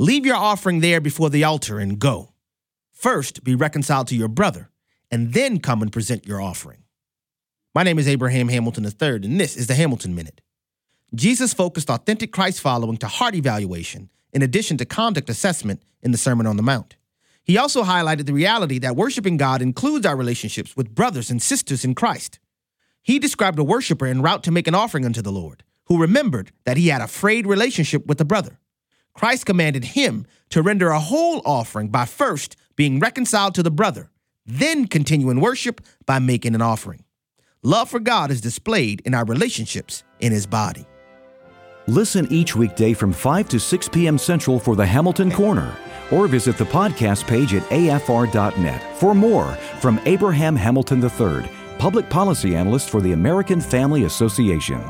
Leave your offering there before the altar and go. First, be reconciled to your brother, and then come and present your offering. My name is Abraham Hamilton III, and this is the Hamilton Minute. Jesus focused authentic Christ following to heart evaluation, in addition to conduct assessment in the Sermon on the Mount. He also highlighted the reality that worshiping God includes our relationships with brothers and sisters in Christ. He described a worshiper en route to make an offering unto the Lord, who remembered that he had a frayed relationship with a brother. Christ commanded him to render a whole offering by first being reconciled to the brother, then continue in worship by making an offering. Love for God is displayed in our relationships in his body. Listen each weekday from 5 to 6 p.m. Central for the Hamilton Corner, or visit the podcast page at afr.net for more from Abraham Hamilton III, Public Policy Analyst for the American Family Association.